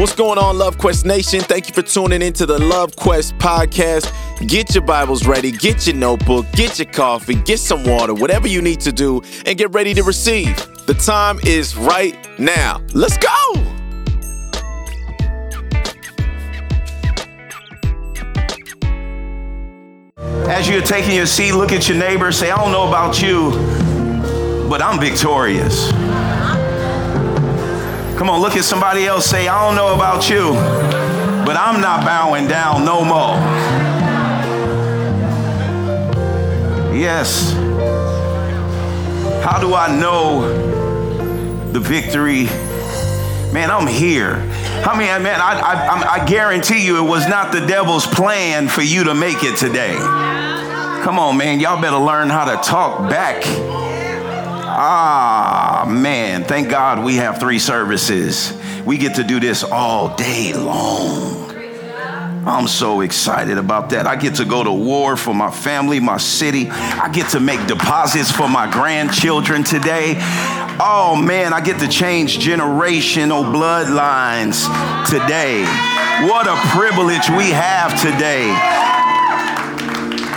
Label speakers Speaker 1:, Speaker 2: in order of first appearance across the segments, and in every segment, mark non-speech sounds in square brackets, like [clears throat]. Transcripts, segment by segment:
Speaker 1: What's going on, Love Quest Nation? Thank you for tuning into the Love Quest podcast. Get your Bibles ready, get your notebook, get your coffee, get some water, whatever you need to do, and get ready to receive. The time is right now. Let's go!
Speaker 2: As you're taking your seat, look at your neighbor, say, I don't know about you, but I'm victorious. Come on, look at somebody else, say, I don't know about you, but I'm not bowing down no more. Yes. How do I know the victory? Man, I'm here. How many, man, I, I, I guarantee you it was not the devil's plan for you to make it today. Come on, man, y'all better learn how to talk back. Ah, man, thank God we have three services. We get to do this all day long. I'm so excited about that. I get to go to war for my family, my city. I get to make deposits for my grandchildren today. Oh man, I get to change generational bloodlines today. What a privilege we have today.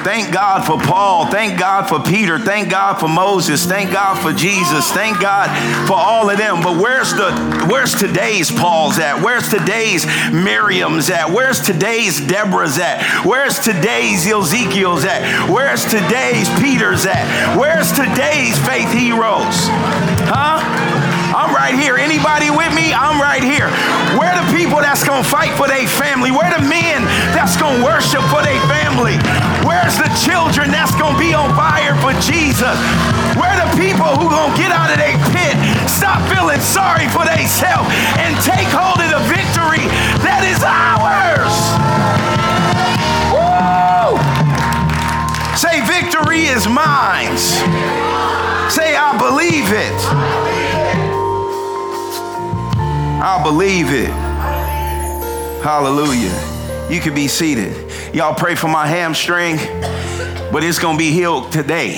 Speaker 2: Thank God for Paul. Thank God for Peter. Thank God for Moses. Thank God for Jesus. Thank God for all of them. But where's the where's today's Paul's at? Where's today's Miriam's at? Where's today's Deborah's at? Where's today's Ezekiel's at? Where's today's Peter's at? Where's today's faith heroes? Huh? I'm right here. Anybody with me? I'm right here. Where the people that's gonna fight for their family? Where the men that's gonna worship for their family? Where's the children that's gonna be on fire for Jesus? Where the people who gonna get out of their pit, stop feeling sorry for themselves, and take hold of the victory that is ours? Woo! Say, victory is mine. Say, I believe it. I believe it. Hallelujah. You can be seated. Y'all pray for my hamstring, but it's gonna be healed today.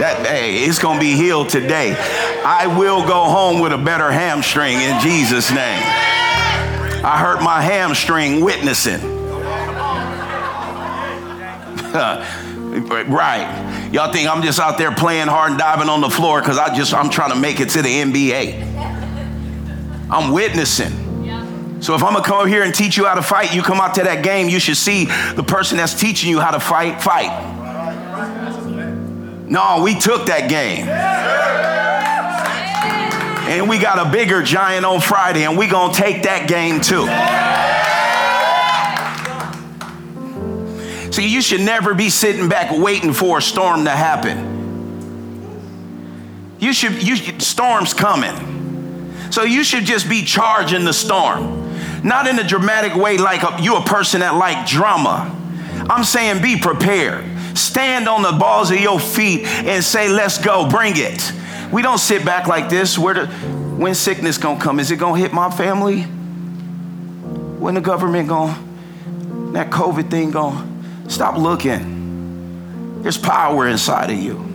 Speaker 2: That hey, it's gonna be healed today. I will go home with a better hamstring in Jesus' name. I hurt my hamstring witnessing. [laughs] right. Y'all think I'm just out there playing hard and diving on the floor because I just I'm trying to make it to the NBA. I'm witnessing. So if I'm gonna come up here and teach you how to fight, you come out to that game, you should see the person that's teaching you how to fight, fight. No, we took that game. And we got a bigger giant on Friday, and we gonna take that game too. See, you should never be sitting back waiting for a storm to happen. You should, you storm's coming. So you should just be charging the storm. Not in a dramatic way like a, you a person that like drama. I'm saying be prepared. Stand on the balls of your feet and say, let's go, bring it. We don't sit back like this. Where the, when sickness gonna come? Is it gonna hit my family? When the government gonna, that COVID thing gonna, stop looking. There's power inside of you.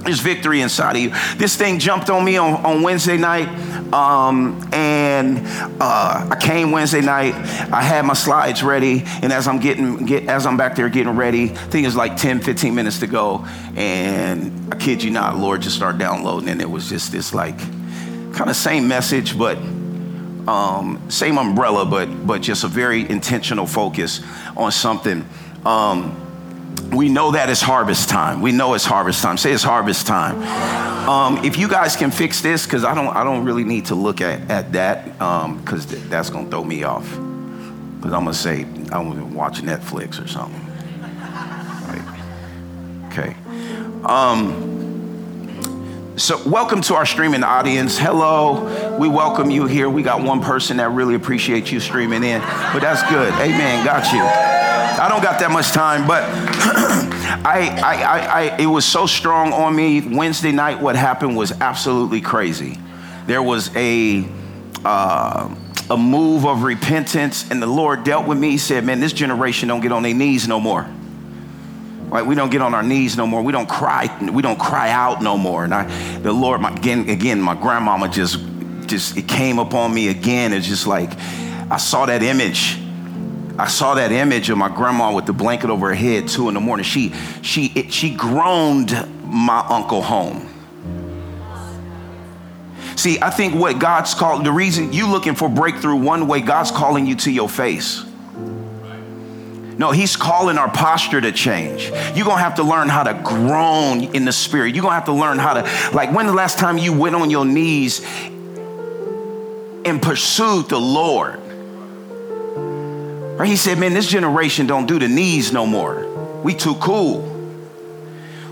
Speaker 2: There's victory inside of you. This thing jumped on me on, on Wednesday night. Um, and uh, I came Wednesday night. I had my slides ready, and as I'm getting get, as I'm back there getting ready, I think it's like 10, 15 minutes to go. And I kid you not, Lord just started downloading, and it was just this like kind of same message, but um, same umbrella, but but just a very intentional focus on something. Um, we know that it's harvest time. We know it's harvest time. Say it's harvest time. Um, if you guys can fix this, because I don't, I don't really need to look at, at that, because um, th- that's gonna throw me off. Because I'm gonna say I'm gonna watch Netflix or something. Okay. Um, so, welcome to our streaming audience. Hello, we welcome you here. We got one person that really appreciates you streaming in, but that's good. Amen. Got you. I don't got that much time, but [clears throat] I, I, I, I, it was so strong on me. Wednesday night, what happened was absolutely crazy. There was a, uh, a move of repentance, and the Lord dealt with me. He said, Man, this generation don't get on their knees no more. Right? We don't get on our knees no more. We don't cry. We don't cry out no more. And I, the Lord, my, again, again, my grandmama just just it came upon me again. It's just like I saw that image. I saw that image of my grandma with the blanket over her head, two in the morning. She she it, she groaned my uncle home. See, I think what God's called, the reason you looking for breakthrough one way, God's calling you to your face. No, he's calling our posture to change. You're gonna have to learn how to groan in the spirit. You're gonna have to learn how to, like, when the last time you went on your knees and pursued the Lord? Right? He said, Man, this generation don't do the knees no more. We too cool.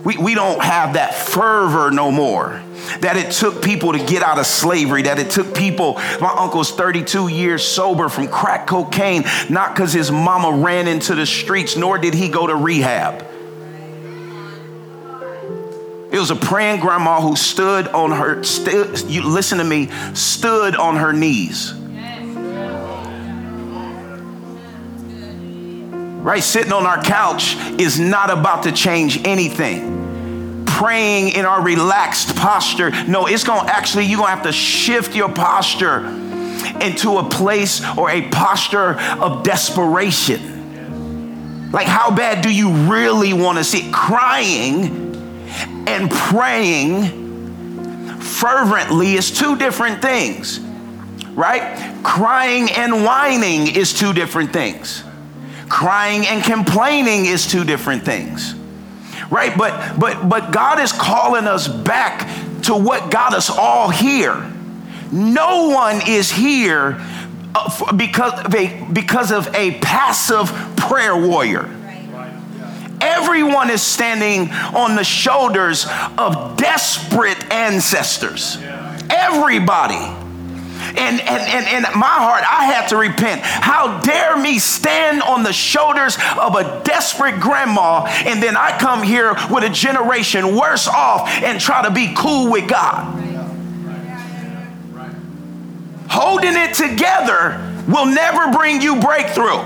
Speaker 2: We, we don't have that fervor no more that it took people to get out of slavery, that it took people, my uncle's 32 years sober from crack cocaine, not because his mama ran into the streets, nor did he go to rehab. It was a praying grandma who stood on her, st- you listen to me, stood on her knees. Right? Sitting on our couch is not about to change anything praying in our relaxed posture. No, it's going to actually, you're going to have to shift your posture into a place or a posture of desperation. Like, how bad do you really want to see? Crying and praying fervently is two different things, right? Crying and whining is two different things. Crying and complaining is two different things right? But but but God is calling us back to what got us all here. No one is here uh, because of a, because of a passive prayer warrior. Everyone is standing on the shoulders of desperate ancestors. Everybody. And, and, and, and my heart, I had to repent. How dare me stand on the shoulders of a desperate grandma and then I come here with a generation worse off and try to be cool with God. Holding it together will never bring you breakthrough.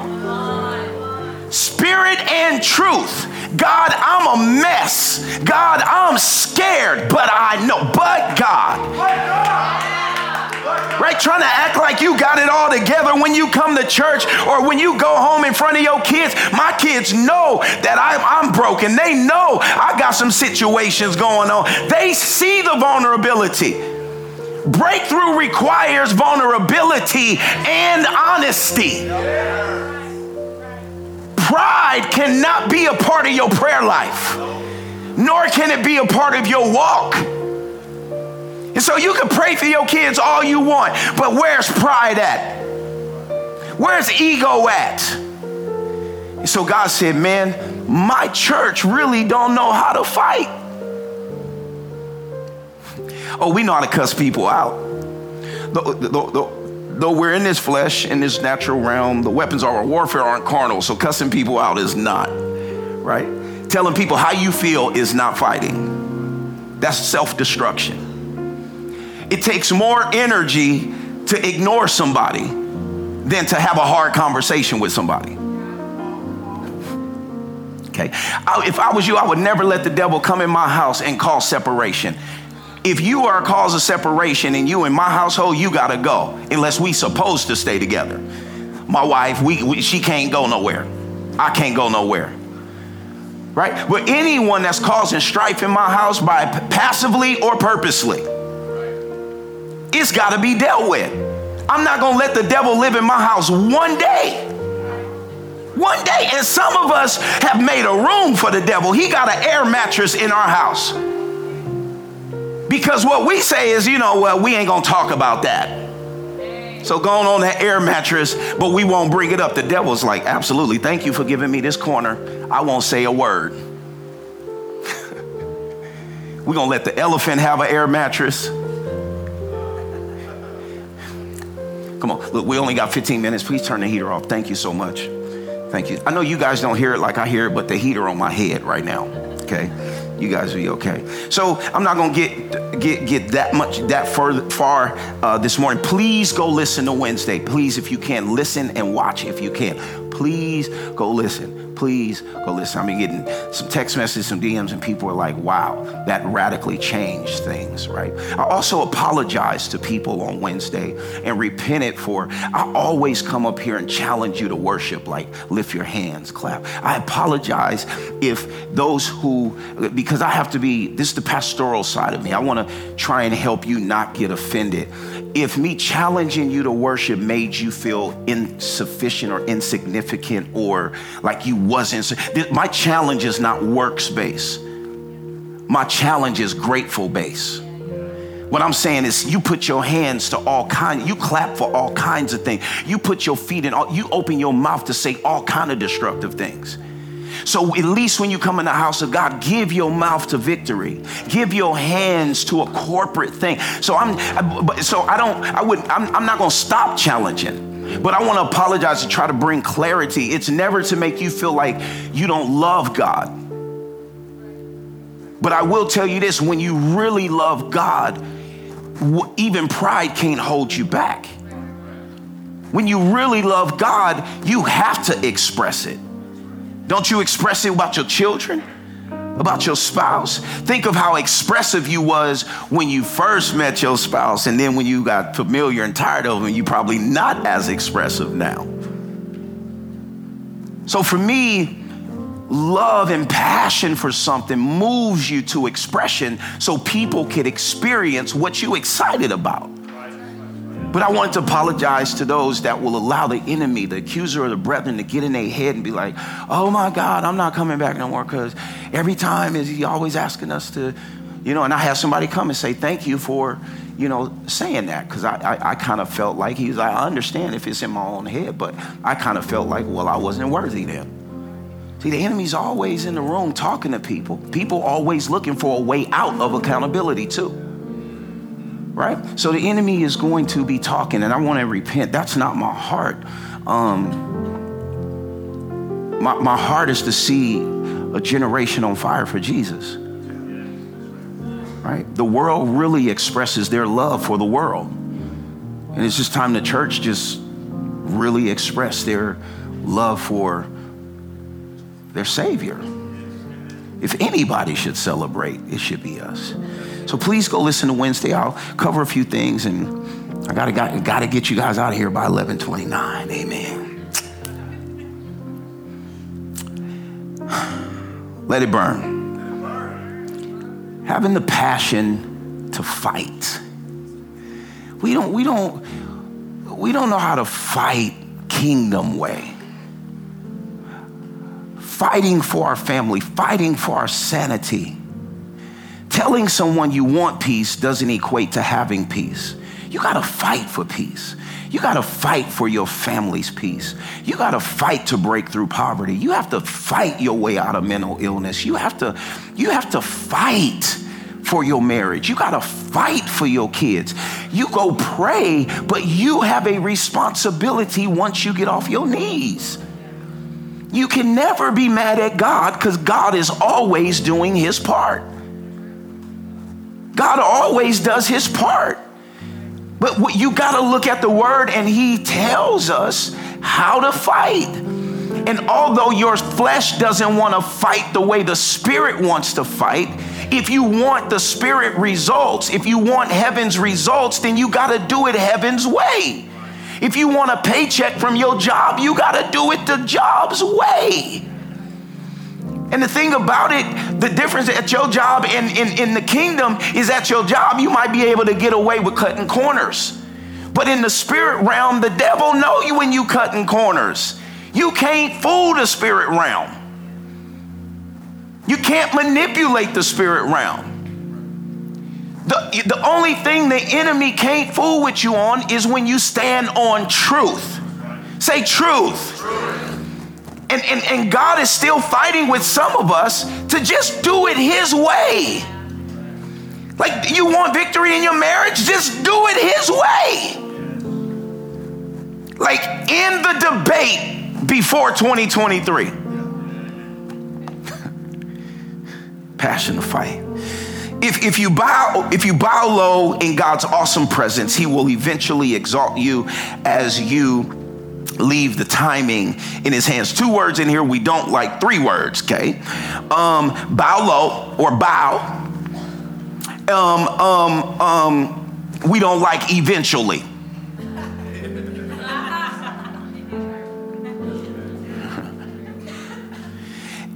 Speaker 2: Spirit and truth. God, I'm a mess. God, I'm scared, but I know, but God right? Trying to act like you got it all together when you come to church or when you go home in front of your kids. My kids know that I, I'm broken. They know I got some situations going on. They see the vulnerability. Breakthrough requires vulnerability and honesty. Pride cannot be a part of your prayer life, nor can it be a part of your walk. And so you can pray for your kids all you want, but where's pride at? Where's ego at? And so God said, Man, my church really don't know how to fight. Oh, we know how to cuss people out. Though, though, though we're in this flesh, in this natural realm, the weapons of our warfare aren't carnal, so cussing people out is not, right? Telling people how you feel is not fighting. That's self destruction. It takes more energy to ignore somebody than to have a hard conversation with somebody. Okay. I, if I was you, I would never let the devil come in my house and cause separation. If you are a cause of separation and you in my household, you gotta go unless we supposed to stay together. My wife, we, we she can't go nowhere. I can't go nowhere right? But anyone that's causing strife in my house by passively or purposely, it's got to be dealt with. I'm not going to let the devil live in my house one day. One day. And some of us have made a room for the devil. He got an air mattress in our house. Because what we say is, you know, well, we ain't going to talk about that. So going on that air mattress, but we won't bring it up. The devil's like, absolutely. Thank you for giving me this corner. I won't say a word. We're going to let the elephant have an air mattress. Come on, look, we only got 15 minutes. Please turn the heater off. Thank you so much. Thank you. I know you guys don't hear it like I hear it, but the heater on my head right now. Okay. You guys be okay. So I'm not gonna get get get that much that further far uh, this morning. Please go listen to Wednesday. Please, if you can, listen and watch if you can. Please go listen please go listen. Been getting some text messages, some DMs, and people are like, wow, that radically changed things, right? I also apologize to people on Wednesday and repented for, I always come up here and challenge you to worship, like lift your hands, clap. I apologize if those who, because I have to be, this is the pastoral side of me. I want to try and help you not get offended. If me challenging you to worship made you feel insufficient or insignificant or like you wasn't my challenge is not works based. My challenge is grateful based. What i'm saying is you put your hands to all kinds you clap for all kinds of things. You put your feet in all you open your mouth to say all kind of destructive things so at least when you come in the house of God, give your mouth to victory. Give your hands to a corporate thing. So I'm, so I don't, I would, I'm, I'm not going to stop challenging. But I want to apologize to try to bring clarity. It's never to make you feel like you don't love God. But I will tell you this when you really love God, even pride can't hold you back. When you really love God, you have to express it. Don't you express it about your children? About your spouse? Think of how expressive you was when you first met your spouse, and then when you got familiar and tired of them, you probably not as expressive now. So for me, love and passion for something moves you to expression so people could experience what you're excited about. But I wanted to apologize to those that will allow the enemy, the accuser of the brethren, to get in their head and be like, oh my God, I'm not coming back no more because every time is he always asking us to, you know, and I had somebody come and say, thank you for, you know, saying that because I, I, I kind of felt like he was like, I understand if it's in my own head, but I kind of felt like, well, I wasn't worthy then. See, the enemy's always in the room talking to people. People always looking for a way out of accountability too right? So the enemy is going to be talking, and I want to repent. That's not my heart. Um, my, my heart is to see a generation on fire for Jesus. Right? The world really expresses their love for the world. And it's just time the church just really express their love for their Savior. If anybody should celebrate, it should be us. So please go listen to Wednesday. I'll cover a few things and I gotta, gotta, gotta get you guys out of here by 1129. Amen. Let it burn. Having the passion to fight. We don't, we don't, we don't know how to fight kingdom way. Fighting for our family, fighting for our sanity Telling someone you want peace doesn't equate to having peace. You gotta fight for peace. You gotta fight for your family's peace. You gotta fight to break through poverty. You have to fight your way out of mental illness. You have to, you have to fight for your marriage. You gotta fight for your kids. You go pray, but you have a responsibility once you get off your knees. You can never be mad at God because God is always doing his part. God always does his part. But you got to look at the word, and he tells us how to fight. And although your flesh doesn't want to fight the way the spirit wants to fight, if you want the spirit results, if you want heaven's results, then you got to do it heaven's way. If you want a paycheck from your job, you got to do it the job's way. And the thing about it, the difference at your job in, in, in the kingdom is at your job, you might be able to get away with cutting corners. But in the spirit realm, the devil know you when you cutting corners. You can't fool the spirit realm. You can't manipulate the spirit realm. The, the only thing the enemy can't fool with you on is when you stand on truth. Say truth. truth. And, and, and God is still fighting with some of us to just do it His way. Like, you want victory in your marriage? Just do it His way. Like, in the debate before 2023. [laughs] Passion to fight. If, if, you bow, if you bow low in God's awesome presence, He will eventually exalt you as you leave the timing in His hands. Two words in here we don't like, three words, okay? Um, bow low or bow. Um, um, um, we don't like eventually. [laughs]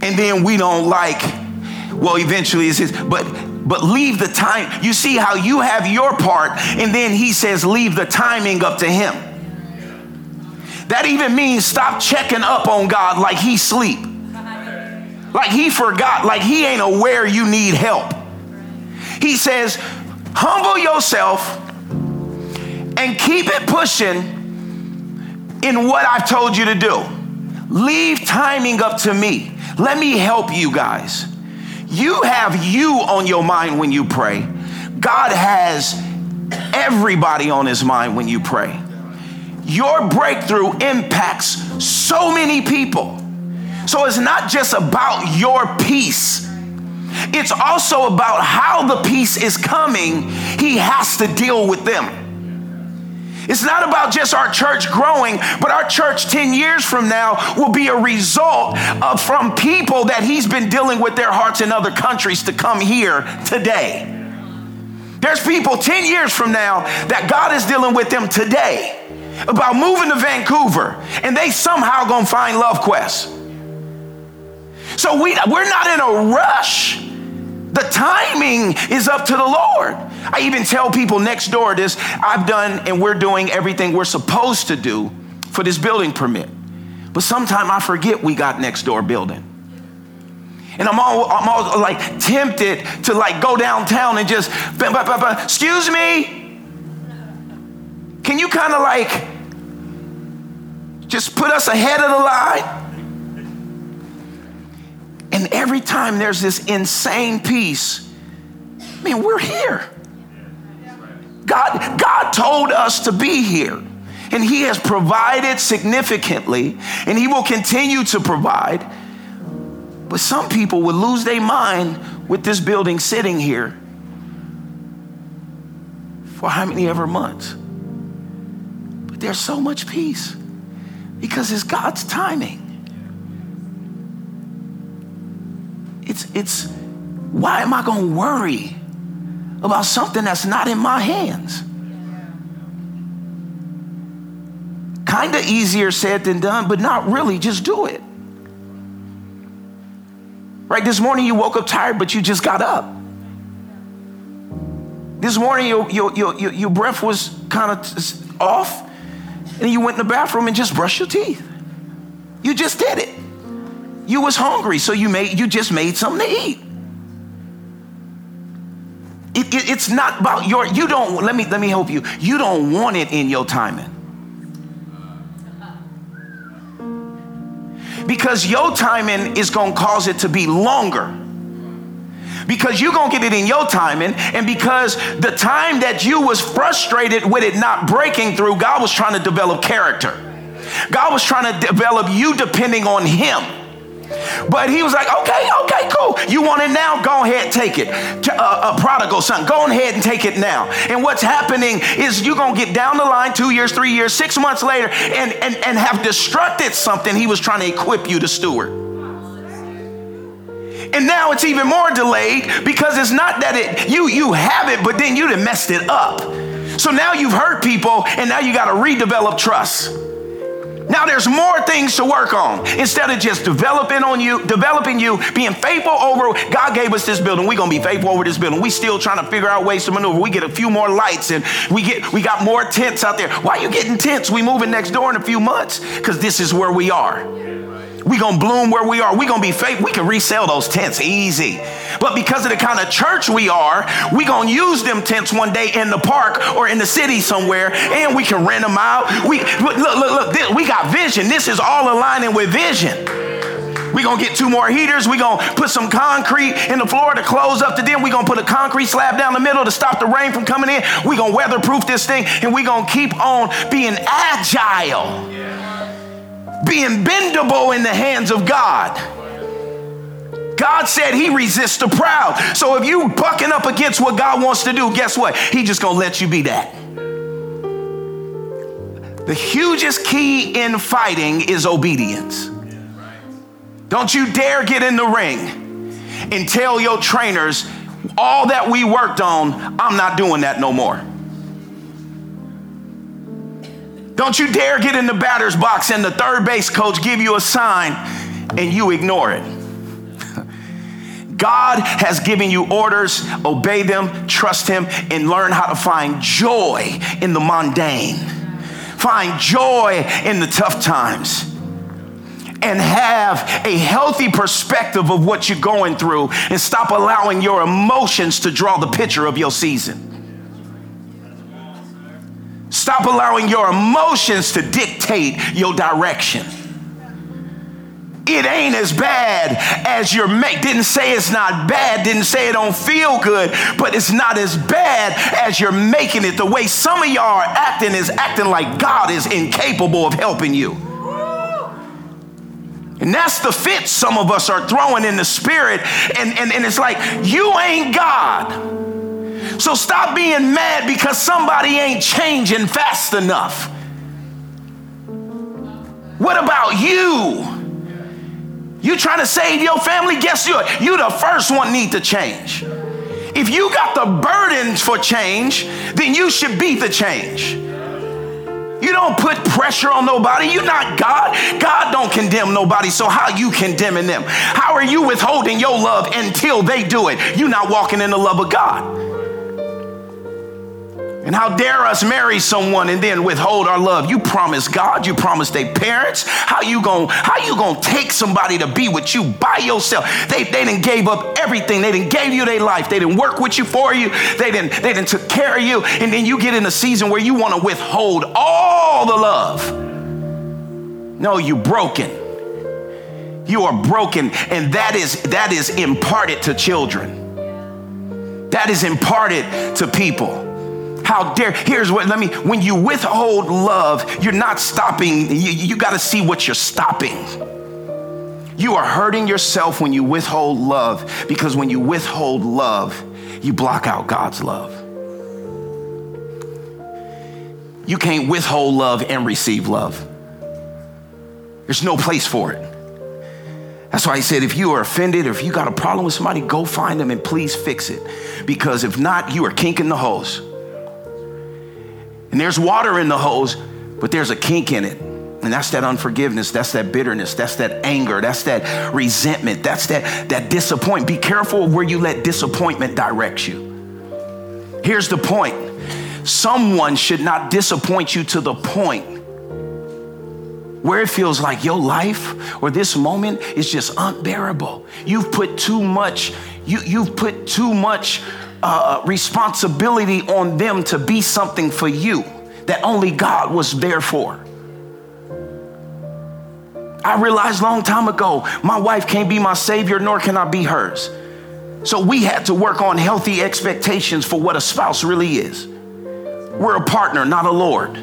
Speaker 2: and then we don't like, well, eventually it's his, but but leave the time. You see how you have your part, and then he says, leave the timing up to him. That even means stop checking up on God like he sleep. Like he forgot, like he ain't aware you need help. He says, humble yourself and keep it pushing in what I've told you to do. Leave timing up to me. Let me help you guys. You have you on your mind when you pray. God has everybody on his mind when you pray. Your breakthrough impacts so many people. So it's not just about your peace. It's also about how the peace is coming. He has to deal with them. It's not about just our church growing, but our church 10 years from now will be a result of from people that he's been dealing with their hearts in other countries to come here today. There's people 10 years from now that God is dealing with them today about moving to Vancouver and they somehow gonna find Love Quest. So we, we're not in a rush. The timing is up to the Lord. I even tell people next door this I've done and we're doing everything we're supposed to do for this building permit. But sometimes I forget we got next door building. And I'm all, I'm all like tempted to like go downtown and just, excuse me, can you kind of like just put us ahead of the line? And every time there's this insane peace, man, we're here. God, God told us to be here. And He has provided significantly, and He will continue to provide. But some people would lose their mind with this building sitting here for how many ever months. There's so much peace because it's God's timing. It's, it's why am I going to worry about something that's not in my hands? Kind of easier said than done, but not really. Just do it. Right? This morning you woke up tired, but you just got up. This morning your, your, your, your breath was kind of off, and you went in the bathroom and just brushed your teeth. You just did it. You was hungry, so you made you just made something to eat. It, it, it's not about your you don't let me let me help you. You don't want it in your timing. Because your timing is gonna cause it to be longer. Because you're gonna get it in your timing, and because the time that you was frustrated with it not breaking through, God was trying to develop character. God was trying to develop you depending on Him. But he was like, okay, okay, cool. You want it now? Go ahead, take it. To, uh, a prodigal son, go ahead and take it now. And what's happening is you're going to get down the line two years, three years, six months later and, and, and have destructed something he was trying to equip you to steward. And now it's even more delayed because it's not that it you you have it, but then you'd have messed it up. So now you've hurt people, and now you got to redevelop trust. Now there's more things to work on. Instead of just developing on you, developing you, being faithful over, God gave us this building. We're gonna be faithful over this building. We still trying to figure out ways to maneuver. We get a few more lights and we get we got more tents out there. Why are you getting tents? We moving next door in a few months? Because this is where we are. We gonna bloom where we are. We gonna be faithful. We can resell those tents easy. But because of the kind of church we are, we gonna use them tents one day in the park or in the city somewhere, and we can rent them out. We look, look, look. This, we got vision. This is all aligning with vision. we gonna get two more heaters. we gonna put some concrete in the floor to close up the den. we gonna put a concrete slab down the middle to stop the rain from coming in. we gonna weatherproof this thing and we gonna keep on being agile being bendable in the hands of God. God said he resists the proud. So if you bucking up against what God wants to do, guess what? He just gonna let you be that. The hugest key in fighting is obedience. Don't you dare get in the ring and tell your trainers, all that we worked on, I'm not doing that no more. Don't you dare get in the batter's box and the third base coach give you a sign and you ignore it. [laughs] God has given you orders, obey them, trust Him, and learn how to find joy in the mundane. Find joy in the tough times. And have a healthy perspective of what you're going through and stop allowing your emotions to draw the picture of your season. Stop allowing your emotions to dictate your direction. It ain't as bad as you're make. Didn't say it's not bad. Didn't say it don't feel good, but it's not as bad as you're making it. The way some of y'all are acting is acting like God is incapable of helping you. And that's the fit some of us are throwing in the spirit. And, and, and it's like, you ain't God. So stop being mad because somebody ain't changing fast enough. What about you? You trying to save your family? Guess you you the first one need to change. If you got the burdens for change, then you should be the change. You don't put pressure on nobody. You're not God. God don't condemn nobody. So how you condemning them? How are you withholding your love until they do it? You're not walking in the love of God. And how dare us marry someone and then withhold our love? You promised God, you promised their parents. How you gonna how you gonna take somebody to be with you by yourself? They they didn't gave up everything. They didn't gave you their life. They didn't work with you for you. They didn't they didn't took care of you. And then you get in a season where you want to withhold all the love. No, you broken. You are broken, and that is that is imparted to children. That is imparted to people. How dare, here's what, let me, when you withhold love, you're not stopping, you, you got to see what you're stopping. You are hurting yourself when you withhold love because when you withhold love, you block out God's love. You can't withhold love and receive love. There's no place for it. That's why he said, if you are offended or if you got a problem with somebody, go find them and please fix it. Because if not, you are kinking the hose. And there's water in the hose, but there's a kink in it. And that's that unforgiveness, that's that bitterness, that's that anger, that's that resentment, that's that, that disappointment. Be careful where you let disappointment direct you. Here's the point someone should not disappoint you to the point where it feels like your life or this moment is just unbearable. You've put too much, you, you've put too much uh, responsibility on them to be something for you that only God was there for. I realized long time ago, my wife can't be my savior, nor can I be hers. So we had to work on healthy expectations for what a spouse really is. We're a partner, not a Lord.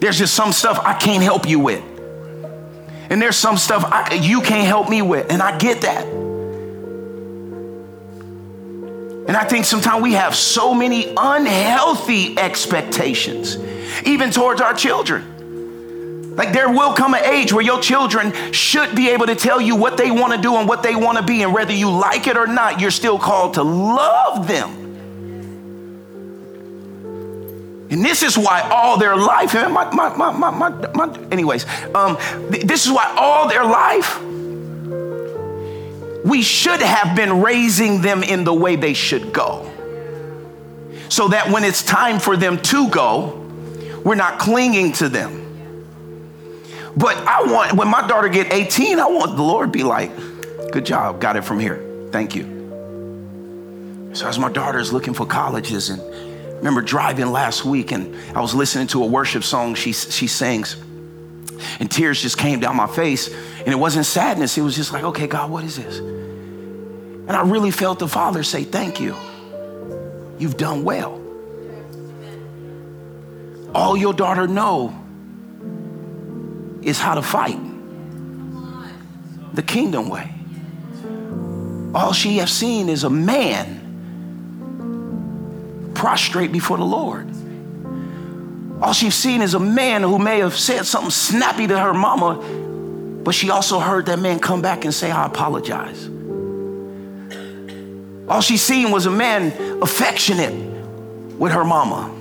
Speaker 2: There's just some stuff I can't help you with. And there's some stuff I, you can't help me with. And I get that. And I think sometimes we have so many unhealthy expectations, even towards our children. Like there will come an age where your children should be able to tell you what they want to do and what they want to be, and whether you like it or not, you're still called to love them. And this is why all their life, my, my, my, my, my, my anyways, um, this is why all their life we should have been raising them in the way they should go. So that when it's time for them to go, we're not clinging to them. But I want, when my daughter get 18, I want the Lord be like, good job, got it from here. Thank you. So as my daughter's looking for colleges and remember driving last week and I was listening to a worship song she, she sings and tears just came down my face and it wasn't sadness. It was just like, okay, God, what is this? And I really felt the Father say, Thank you. You've done well. All your daughter know is how to fight. the kingdom way. All she has seen is a man prostrate before the Lord. All she's seen is a man who may have said something snappy to her mama, but she also heard that man come back and say, I apologize. All she's seen was a man affectionate with her mama.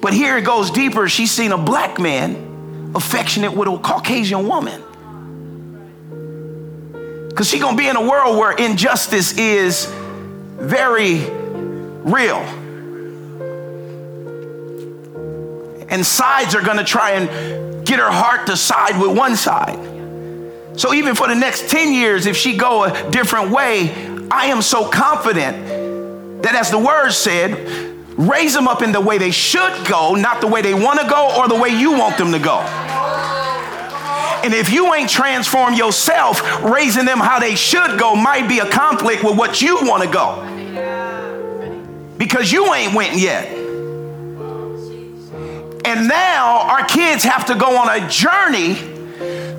Speaker 2: But here it goes deeper. She's seen a black man affectionate with a Caucasian woman. Because she's going to be in a world where injustice is very real. And sides are going to try and get her heart to side with one side. So even for the next 10 years, if she go a different way, I am so confident that as the word said, raise them up in the way they should go, not the way they want to go or the way you want them to go. And if you ain't transformed yourself, raising them how they should go might be a conflict with what you want to go. Because you ain't went yet. And now our kids have to go on a journey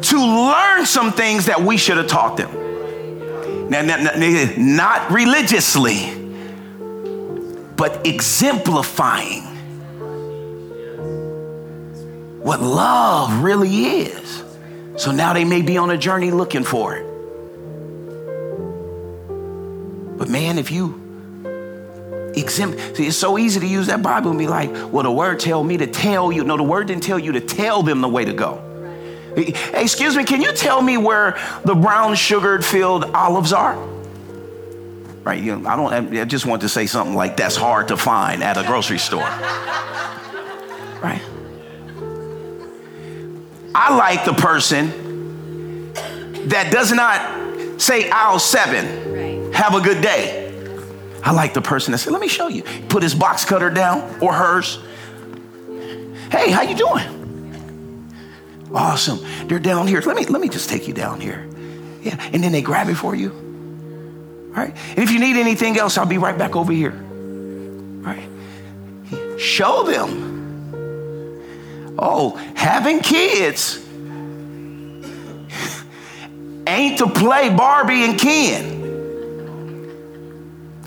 Speaker 2: to learn some things that we should have taught them. Now, not religiously, but exemplifying what love really is. So now they may be on a journey looking for it. But man, if you exempt, see, it's so easy to use that Bible and be like, well, the word tell me to tell you. No, the word didn't tell you to tell them the way to go. Hey, excuse me, can you tell me where the brown sugared filled olives are? Right, you know, I don't. I just want to say something like that's hard to find at a grocery store. Right. I like the person that does not say aisle seven, have a good day. I like the person that said, let me show you. Put his box cutter down or hers. Hey, how you doing? Awesome. They're down here. Let me let me just take you down here. Yeah. And then they grab it for you. All right. And if you need anything else, I'll be right back over here. All right. Show them Oh, having kids [laughs] ain't to play Barbie and Ken.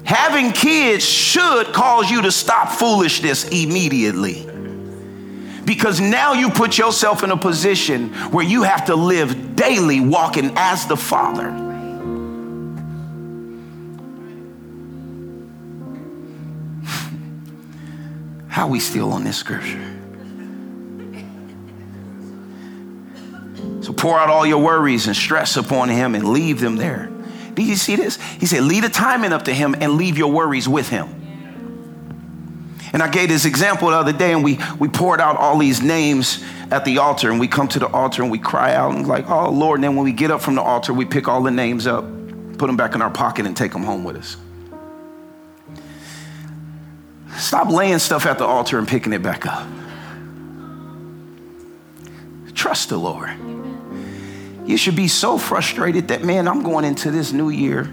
Speaker 2: Having kids should cause you to stop foolishness immediately. Because now you put yourself in a position where you have to live daily walking as the Father. How are we still on this scripture? So pour out all your worries and stress upon him and leave them there. Do you see this? He said, lead a timing up to him and leave your worries with him. And I gave this example the other day, and we, we poured out all these names at the altar, and we come to the altar and we cry out and like, oh Lord. And then when we get up from the altar, we pick all the names up, put them back in our pocket, and take them home with us. Stop laying stuff at the altar and picking it back up. Trust the Lord. You should be so frustrated that, man, I'm going into this new year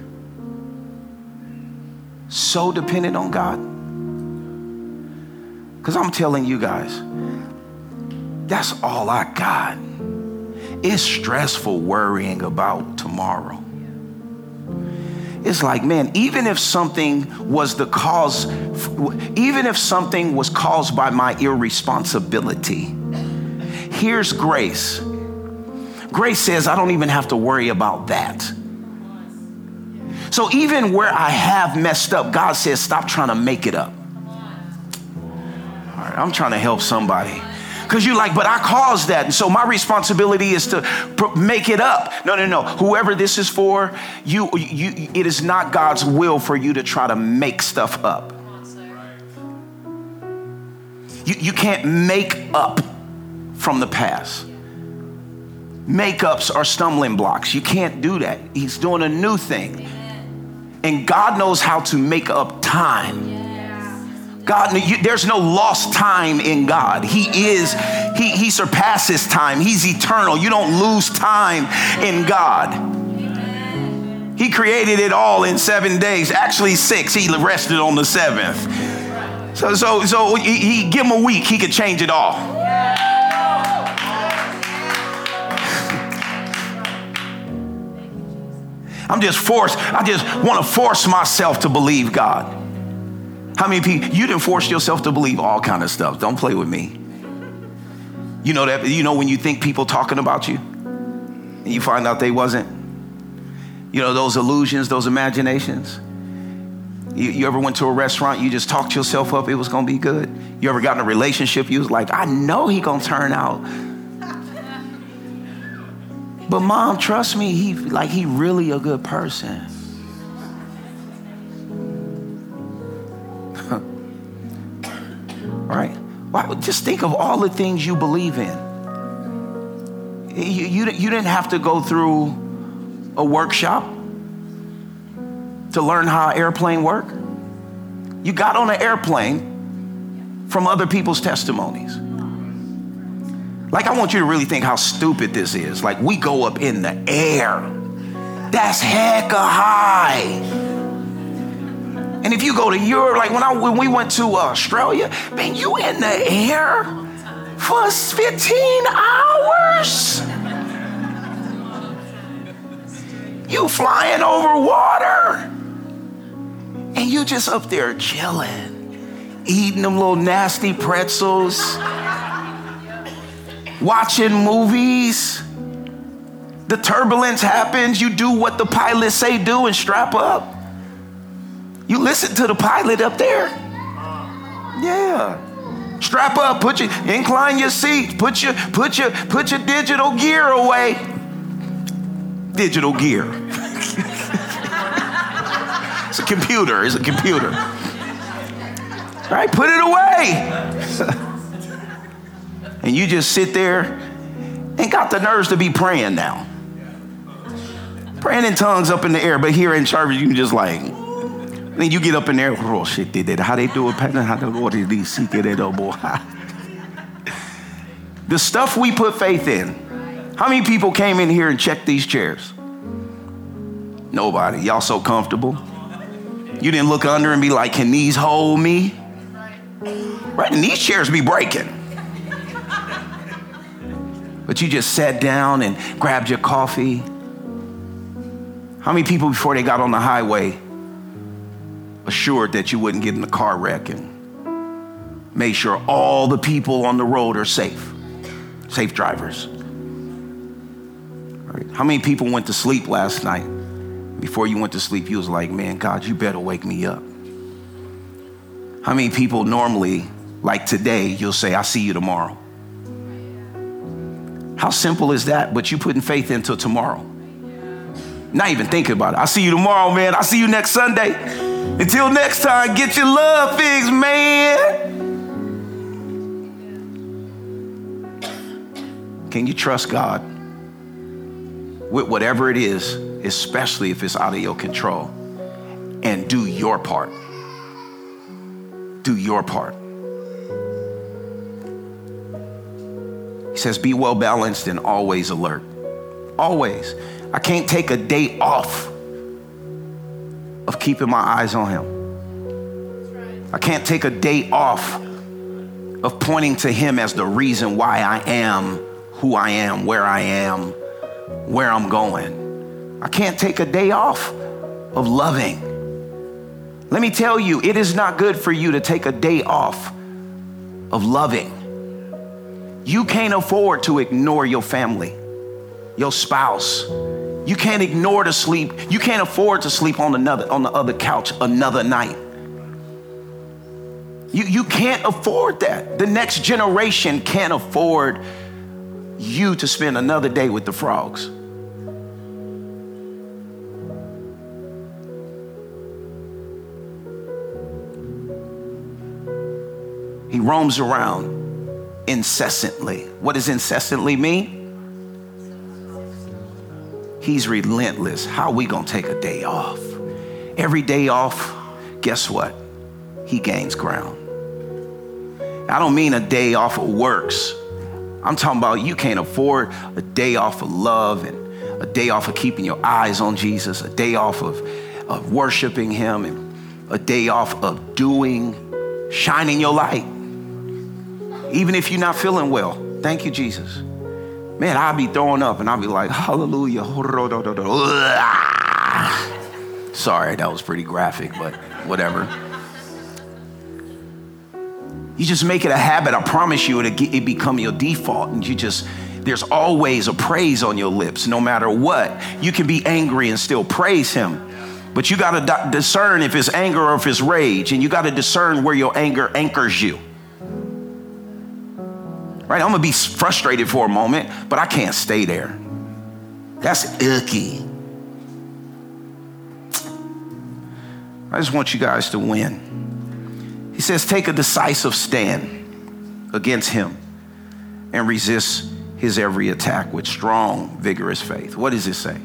Speaker 2: so dependent on God. Because I'm telling you guys, that's all I got. It's stressful worrying about tomorrow. It's like, man, even if something was the cause, even if something was caused by my irresponsibility, here's grace Grace says, I don't even have to worry about that. So even where I have messed up, God says, stop trying to make it up. All right, I'm trying to help somebody. Because you're like, but I caused that. And so my responsibility is to make it up. No, no, no. Whoever this is for, you, you, it is not God's will for you to try to make stuff up. You, you can't make up from the past makeups are stumbling blocks. You can't do that. He's doing a new thing. And God knows how to make up time. God, you, there's no lost time in God. He is, he, he surpasses time. He's eternal. You don't lose time in God. He created it all in seven days. Actually, six. He rested on the seventh. So, so, so he, he give him a week. He could change it all. I'm just forced. I just want to force myself to believe God. How many people you didn't force yourself to believe all kind of stuff? Don't play with me. You know that you know when you think people talking about you and you find out they wasn't. You know those illusions, those imaginations. You, you, ever went to a restaurant, you just talked yourself up, it was gonna be good. You ever got in a relationship, you was like, I know he gonna turn out. But mom, trust me, he like he really a good person. [laughs] right? Why, just think of all the things you believe in. You, you, you didn't have to go through a workshop to learn how an airplane work. You got on an airplane from other people's testimonies. Like, I want you to really think how stupid this is. Like, we go up in the air. That's hecka high. And if you go to Europe, like when, I, when we went to Australia, man, you in the air for 15 hours. You flying over water. And you just up there chilling, eating them little nasty pretzels, watching movies. The turbulence happens, you do what the pilots say do and strap up. You listen to the pilot up there. Yeah. Strap up, put your incline your seat, put your put your put your digital gear away. Digital gear. [laughs] It's a computer. It's a computer. All right, put it away. [laughs] and you just sit there and got the nerves to be praying now. Praying in tongues up in the air, but here in church, you can just like, then you get up in there, oh shit, did that. How they do it, How they what did seek it oh, boy? [laughs] The stuff we put faith in. How many people came in here and checked these chairs? Nobody. Y'all so comfortable. You didn't look under and be like, can these hold me? Right? And these chairs be breaking. But you just sat down and grabbed your coffee. How many people before they got on the highway assured that you wouldn't get in a car wreck and made sure all the people on the road are safe, safe drivers? Right? How many people went to sleep last night before you went to sleep, you was like, man, God, you better wake me up. How many people normally, like today, you'll say, I'll see you tomorrow? How simple is that? But you putting faith into tomorrow. Not even thinking about it. I'll see you tomorrow, man. I'll see you next Sunday. Until next time, get your love fixed, man. Can you trust God with whatever it is especially if it's out of your control, and do your part. Do your part. He says, Be well balanced and always alert. Always. I can't take a day off of keeping my eyes on Him. I can't take a day off of pointing to Him as the reason why I am who I am, where I am, where I'm going. I can't take a day off of loving. Let me tell you, it is not good for you to take a day off of loving. You can't afford to ignore your family, your spouse. You can't ignore to sleep. You can't afford to sleep on another on the other couch another night. You, you can't afford that. The next generation can't afford you to spend another day with the frogs. He roams around incessantly. What does incessantly mean? He's relentless. How are we going to take a day off? Every day off, guess what? He gains ground. I don't mean a day off of works. I'm talking about you can't afford a day off of love and a day off of keeping your eyes on Jesus, a day off of, of worshiping Him, and a day off of doing, shining your light even if you're not feeling well. Thank you, Jesus. Man, I'll be throwing up and I'll be like, hallelujah. [laughs] Sorry, that was pretty graphic, but whatever. You just make it a habit. I promise you, it it become your default, and you just there's always a praise on your lips, no matter what. You can be angry and still praise Him, but you got to discern if it's anger or if it's rage, and you got to discern where your anger anchors you. Right? I'm gonna be frustrated for a moment, but I can't stay there. That's icky. I just want you guys to win. He says, take a decisive stand against him and resist his every attack with strong, vigorous faith. What does it say?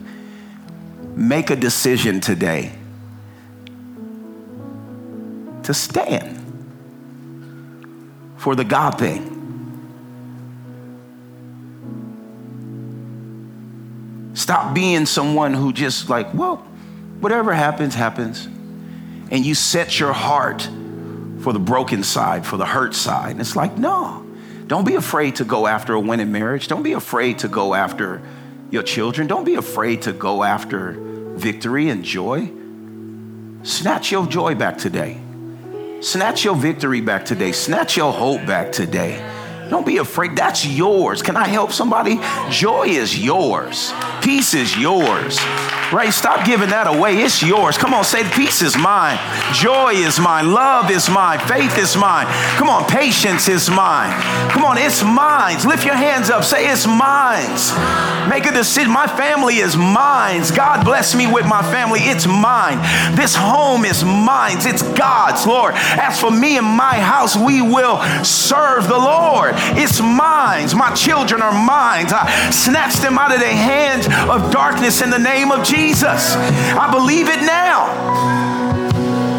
Speaker 2: Make a decision today to stand for the God thing. Stop being someone who just like, well, whatever happens, happens and you set your heart for the broken side, for the hurt side. And it's like, no, don't be afraid to go after a winning marriage. Don't be afraid to go after your children. Don't be afraid to go after victory and joy. Snatch your joy back today. Snatch your victory back today. Snatch your hope back today. Don't be afraid. That's yours. Can I help somebody? Joy is yours. Peace is yours. Right? Stop giving that away. It's yours. Come on, say peace is mine. Joy is mine. Love is mine. Faith is mine. Come on, patience is mine. Come on, it's mine. Lift your hands up. Say it's mine. Make a decision. My family is mine. God bless me with my family. It's mine. This home is mine. It's God's, Lord. As for me and my house, we will serve the Lord. It's mine. My children are mine. I snatch them out of the hands of darkness in the name of Jesus. I believe it now.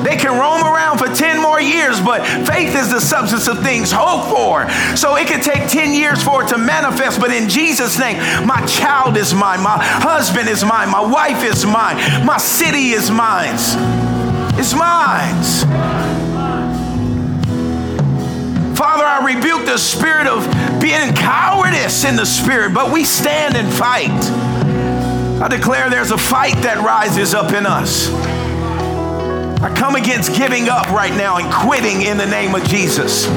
Speaker 2: They can roam around for 10 more years, but faith is the substance of things hoped for. So it can take 10 years for it to manifest, but in Jesus' name, my child is mine, my husband is mine, my wife is mine, my city is mine. It's mine. Father, I rebuke the spirit of being cowardice in the spirit, but we stand and fight. I declare there's a fight that rises up in us. I come against giving up right now and quitting in the name of Jesus.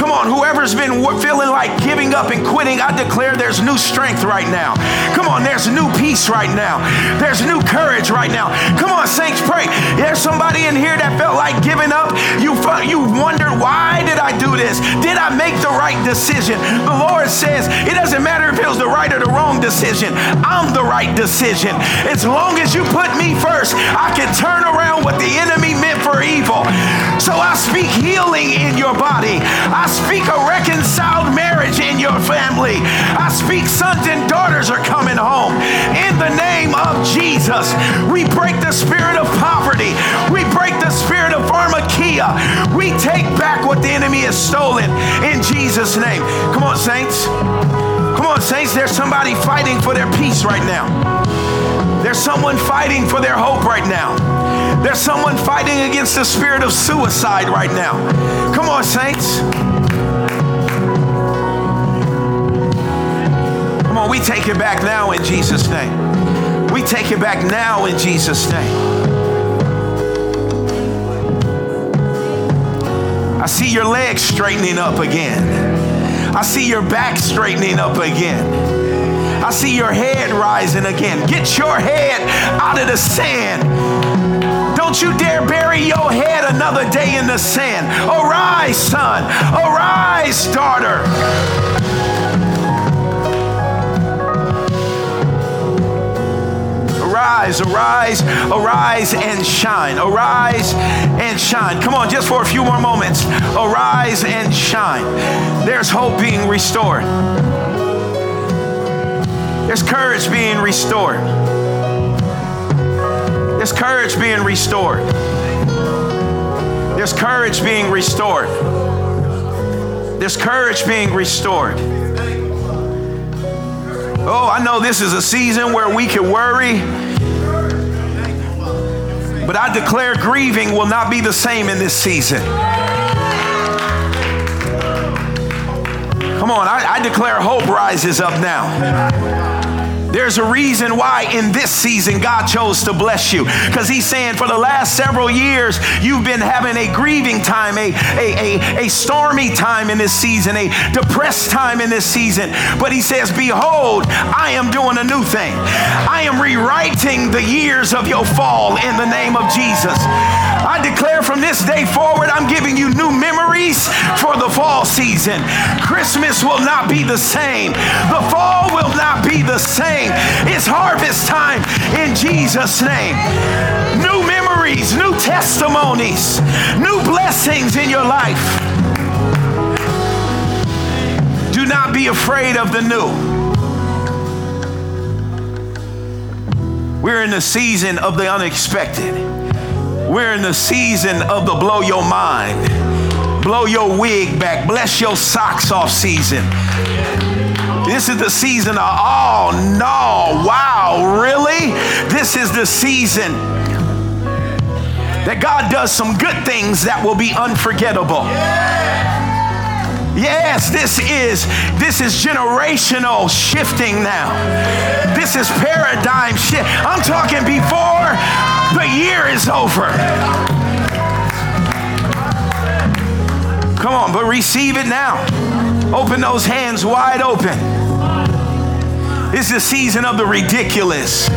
Speaker 2: Come on, whoever's been feeling like giving up and quitting, I declare there's new strength right now. Come on, there's new peace right now. There's new courage right now. Come on, saints, pray. There's somebody in here that felt like giving up. You you wondered why did I do this? Did I make the right decision? The Lord says it doesn't matter the right or the wrong decision. I'm the right decision. As long as you put me first, I can turn around what the enemy meant for evil. So I speak healing in your body. I speak a reconciled marriage in your family. I speak sons and daughters are coming home. In the name of Jesus, we break the spirit of poverty. We break the spirit of pharmakeia. We take back what the enemy has stolen in Jesus' name. Come on, saints. On, saints. There's somebody fighting for their peace right now. There's someone fighting for their hope right now. There's someone fighting against the spirit of suicide right now. Come on, saints. Come on, we take it back now in Jesus' name. We take it back now in Jesus' name. I see your legs straightening up again. I see your back straightening up again. I see your head rising again. Get your head out of the sand. Don't you dare bury your head another day in the sand. Arise, son. Arise, daughter. Arise, arise, arise and shine. Arise and shine. Come on, just for a few more moments. Arise and shine. There's hope being restored. There's courage being restored. There's courage being restored. There's courage being restored. There's courage being restored. Oh, I know this is a season where we can worry but I declare grieving will not be the same in this season. Come on, I, I declare hope rises up now. There's a reason why in this season God chose to bless you. Because He's saying for the last several years, you've been having a grieving time, a, a, a, a stormy time in this season, a depressed time in this season. But He says, Behold, I am doing a new thing. I am rewriting the years of your fall in the name of Jesus. I declare from this day forward, I'm giving you new memories for the fall season. Christmas will not be the same, the fall will not be the same. It's harvest time in Jesus' name. New memories, new testimonies, new blessings in your life. Do not be afraid of the new. We're in the season of the unexpected. We're in the season of the blow your mind, blow your wig back, bless your socks off season. This is the season of, oh no, wow, really? This is the season that God does some good things that will be unforgettable. Yes, this is this is generational shifting now. This is paradigm shift. I'm talking before the year is over. Come on, but receive it now. Open those hands wide open. Is the season of the ridiculous.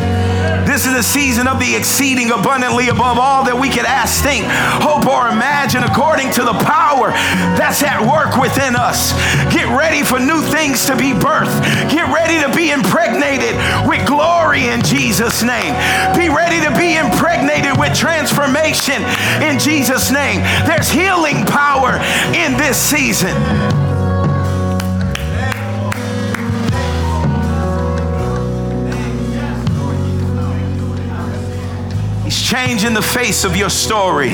Speaker 2: This is the season of the exceeding abundantly above all that we could ask, think, hope, or imagine according to the power that's at work within us. Get ready for new things to be birthed. Get ready to be impregnated with glory in Jesus' name. Be ready to be impregnated with transformation in Jesus' name. There's healing power in this season. Changing the face of your story.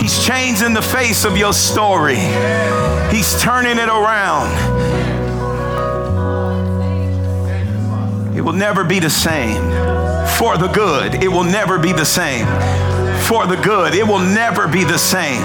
Speaker 2: He's changing the face of your story. He's turning it around. It will never be the same. For the good, it will never be the same. For the good, it will never be the same.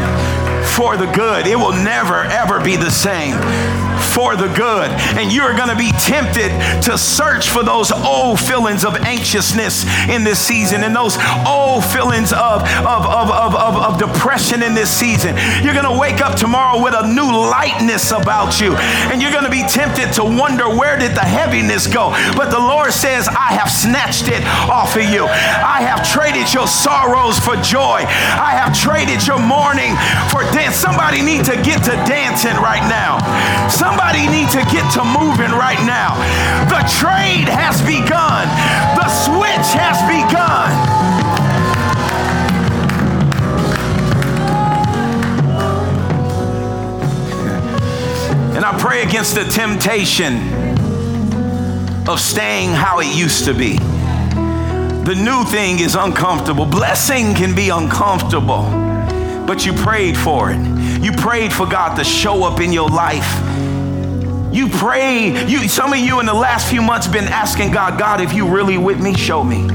Speaker 2: For the good, it will never, ever be the same for the good. And you're going to be tempted to search for those old feelings of anxiousness in this season and those old feelings of, of, of, of, of, of depression in this season. You're going to wake up tomorrow with a new lightness about you. And you're going to be tempted to wonder where did the heaviness go? But the Lord says, I have snatched it off of you. I have traded your sorrows for joy. I have traded your mourning for dance. Somebody need to get to dancing right now. Somebody Somebody need to get to moving right now. The trade has begun. The switch has begun. [laughs] And I pray against the temptation of staying how it used to be. The new thing is uncomfortable. Blessing can be uncomfortable, but you prayed for it. You prayed for God to show up in your life you pray. You, some of you in the last few months been asking God, God, if you really with me, show me.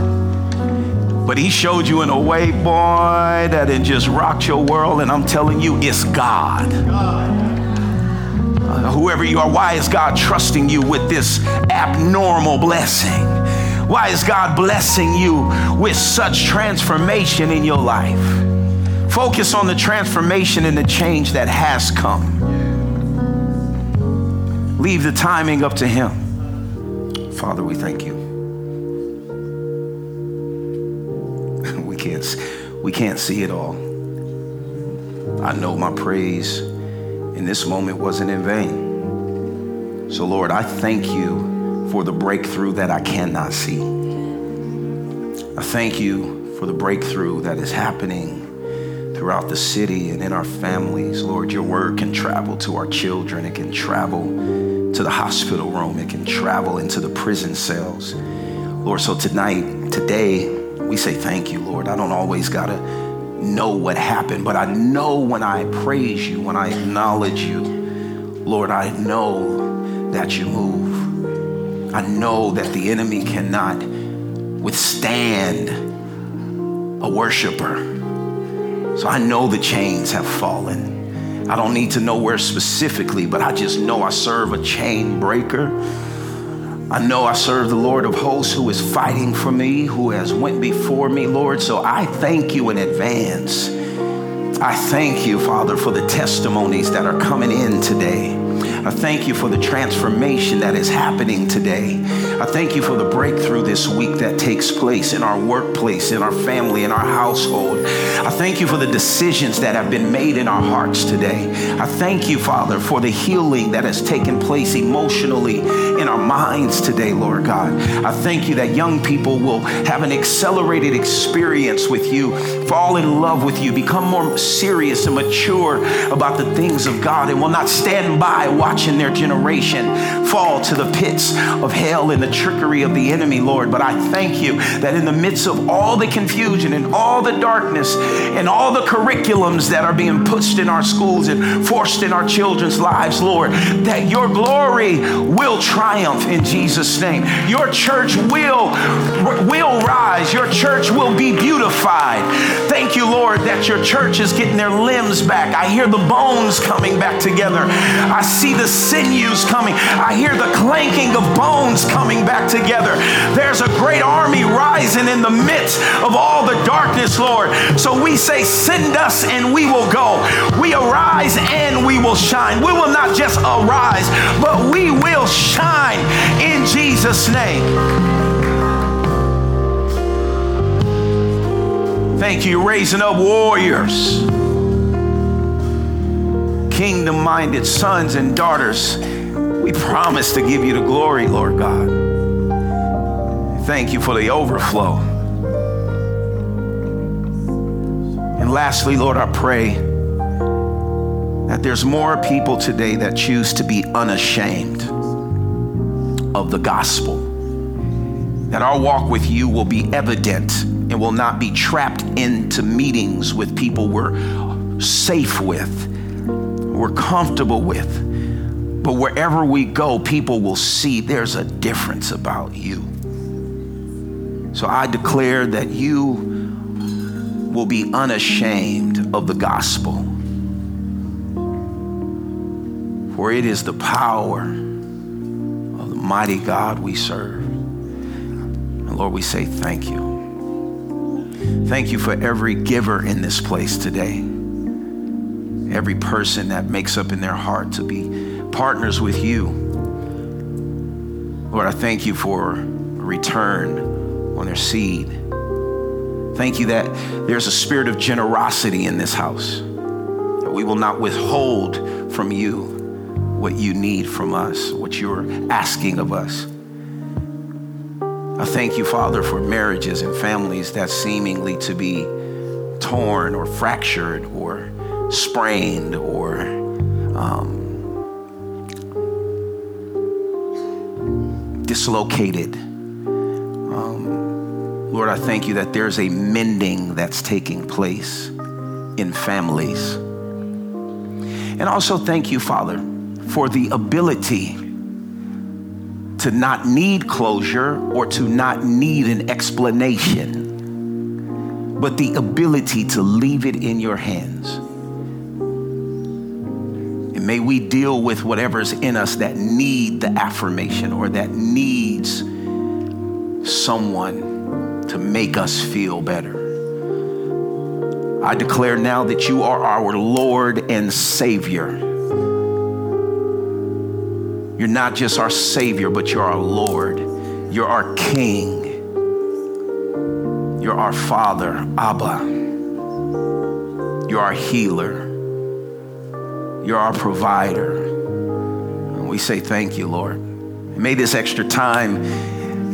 Speaker 2: But he showed you in a way, boy, that it just rocked your world. And I'm telling you, it's God. Uh, whoever you are, why is God trusting you with this abnormal blessing? Why is God blessing you with such transformation in your life? Focus on the transformation and the change that has come. Leave the timing up to Him. Father, we thank you. [laughs] we can't, we can't see it all. I know my praise in this moment wasn't in vain. So, Lord, I thank you for the breakthrough that I cannot see. I thank you for the breakthrough that is happening throughout the city and in our families. Lord, your word can travel to our children, it can travel to the hospital room, it can travel into the prison cells. Lord, so tonight, today, we say thank you, Lord. I don't always got to know what happened, but I know when I praise you, when I acknowledge you, Lord, I know that you move. I know that the enemy cannot withstand a worshiper. So I know the chains have fallen. I don't need to know where specifically, but I just know I serve a chain breaker. I know I serve the Lord of hosts who is fighting for me, who has went before me, Lord. So I thank you in advance. I thank you, Father, for the testimonies that are coming in today. I thank you for the transformation that is happening today. I thank you for the breakthrough this week that takes place in our workplace, in our family, in our household. I thank you for the decisions that have been made in our hearts today. I thank you, Father, for the healing that has taken place emotionally in our minds today, Lord God. I thank you that young people will have an accelerated experience with you, fall in love with you, become more serious and mature about the things of God, and will not stand by watching their generation fall to the pits of hell and the trickery of the enemy, Lord. But I thank you that in the midst of all the confusion and all the darkness and all the curriculums that are being pushed in our schools and forced in our children's lives, Lord, that your glory will triumph in Jesus' name. Your church will, will rise. Your church will be beautified. Thank you, Lord, that your church is getting their limbs back. I hear the bones coming back together. I see the sinews coming. I hear the clanking of bones coming back together. There's a great army rising in the midst of all the darkness, Lord. So we say, Send us and we will go. We arise and we will shine. We will not just arise, but we will shine in Jesus' name. Thank you, raising up warriors kingdom minded sons and daughters, we promise to give you the glory, Lord God. Thank you for the overflow. And lastly, Lord, I pray that there's more people today that choose to be unashamed of the gospel. That our walk with you will be evident and will not be trapped into meetings with people we're safe with we're comfortable with. But wherever we go, people will see there's a difference about you. So I declare that you will be unashamed of the gospel. For it is the power of the mighty God we serve. And Lord, we say thank you. Thank you for every giver in this place today every person that makes up in their heart to be partners with you. Lord, I thank you for return on their seed. Thank you that there's a spirit of generosity in this house. That we will not withhold from you what you need from us, what you're asking of us. I thank you, Father, for marriages and families that seemingly to be torn or fractured or sprained or um, dislocated. Um, Lord, I thank you that there's a mending that's taking place in families. And also thank you, Father, for the ability to not need closure or to not need an explanation, but the ability to leave it in your hands. And May we deal with whatever's in us that need the affirmation or that needs someone to make us feel better. I declare now that you are our Lord and Savior. You're not just our Savior, but you're our Lord. You're our King. You're our Father, Abba. You're our healer. You're our provider. And we say thank you, Lord. May this extra time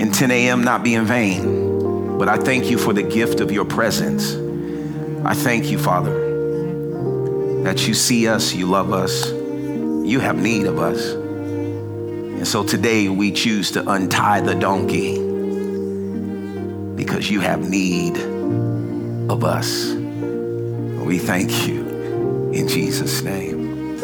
Speaker 2: in 10 a.m. not be in vain, but I thank you for the gift of your presence. I thank you, Father, that you see us, you love us, you have need of us. And so today we choose to untie the donkey because you have need of us. We thank you in Jesus' name.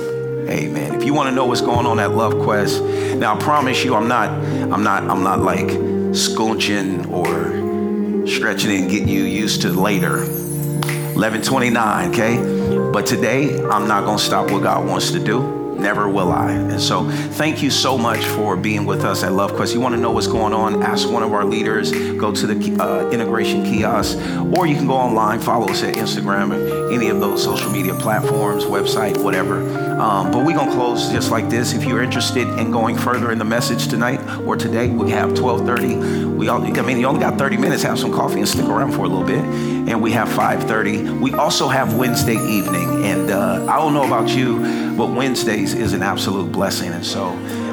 Speaker 2: Amen. If you want to know what's going on at Love Quest, now I promise you, I'm not, I'm not, I'm not like scunching or stretching and getting you used to later. 1129, okay? But today, I'm not gonna stop what God wants to do. Never will I. And so, thank you so much for being with us at Love Quest. You want to know what's going on? Ask one of our leaders. Go to the uh, integration kiosk, or you can go online, follow us at Instagram and any of those social media platforms, website, whatever. Um, but we're gonna close just like this. If you're interested in going further in the message tonight or today, we have 12:30. We all, I mean, you only got 30 minutes. Have some coffee and stick around for a little bit. And we have 5:30. We also have Wednesday evening, and uh, I don't know about you, but Wednesdays is an absolute blessing. And so,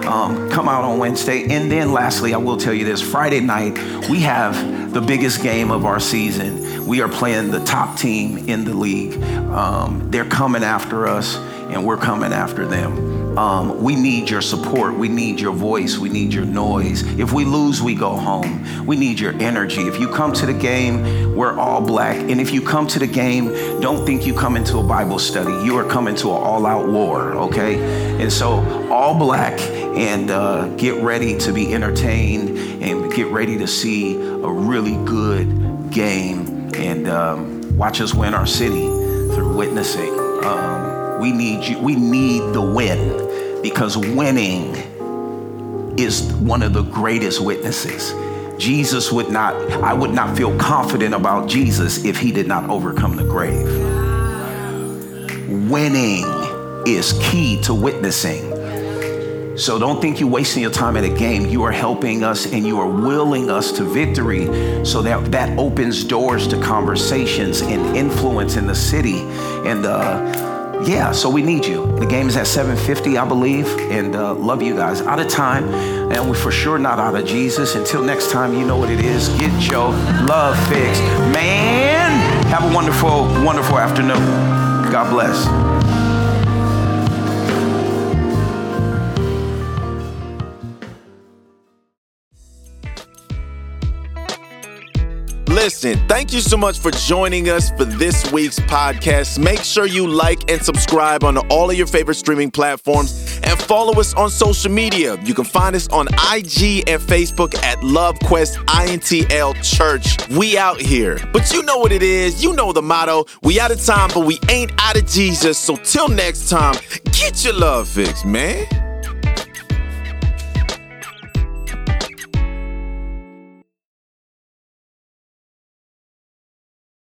Speaker 2: um, come out on Wednesday. And then, lastly, I will tell you this: Friday night we have the biggest game of our season. We are playing the top team in the league. Um, they're coming after us and we're coming after them. Um, we need your support. We need your voice. We need your noise. If we lose, we go home. We need your energy. If you come to the game, we're all black. And if you come to the game, don't think you come into a Bible study. You are coming to an all out war, okay? And so, all black, and uh, get ready to be entertained and get ready to see a really good game and um, watch us win our city through witnessing. Um, we need you. We need the win because winning is one of the greatest witnesses. Jesus would not, I would not feel confident about Jesus if he did not overcome the grave. Winning is key to witnessing. So don't think you're wasting your time at a game. You are helping us and you are willing us to victory so that that opens doors to conversations and influence in the city. And uh, yeah, so we need you. The game is at 7:50, I believe, and uh, love you guys. Out of time, and we're for sure not out of Jesus. Until next time, you know what it is. Get your love fixed, man. Have a wonderful, wonderful afternoon. God bless.
Speaker 1: Listen, thank you so much for joining us for this week's podcast. Make sure you like and subscribe on all of your favorite streaming platforms and follow us on social media. You can find us on IG and Facebook at LoveQuest INTL Church. We out here. But you know what it is. You know the motto. We out of time, but we ain't out of Jesus. So till next time, get your love fixed, man.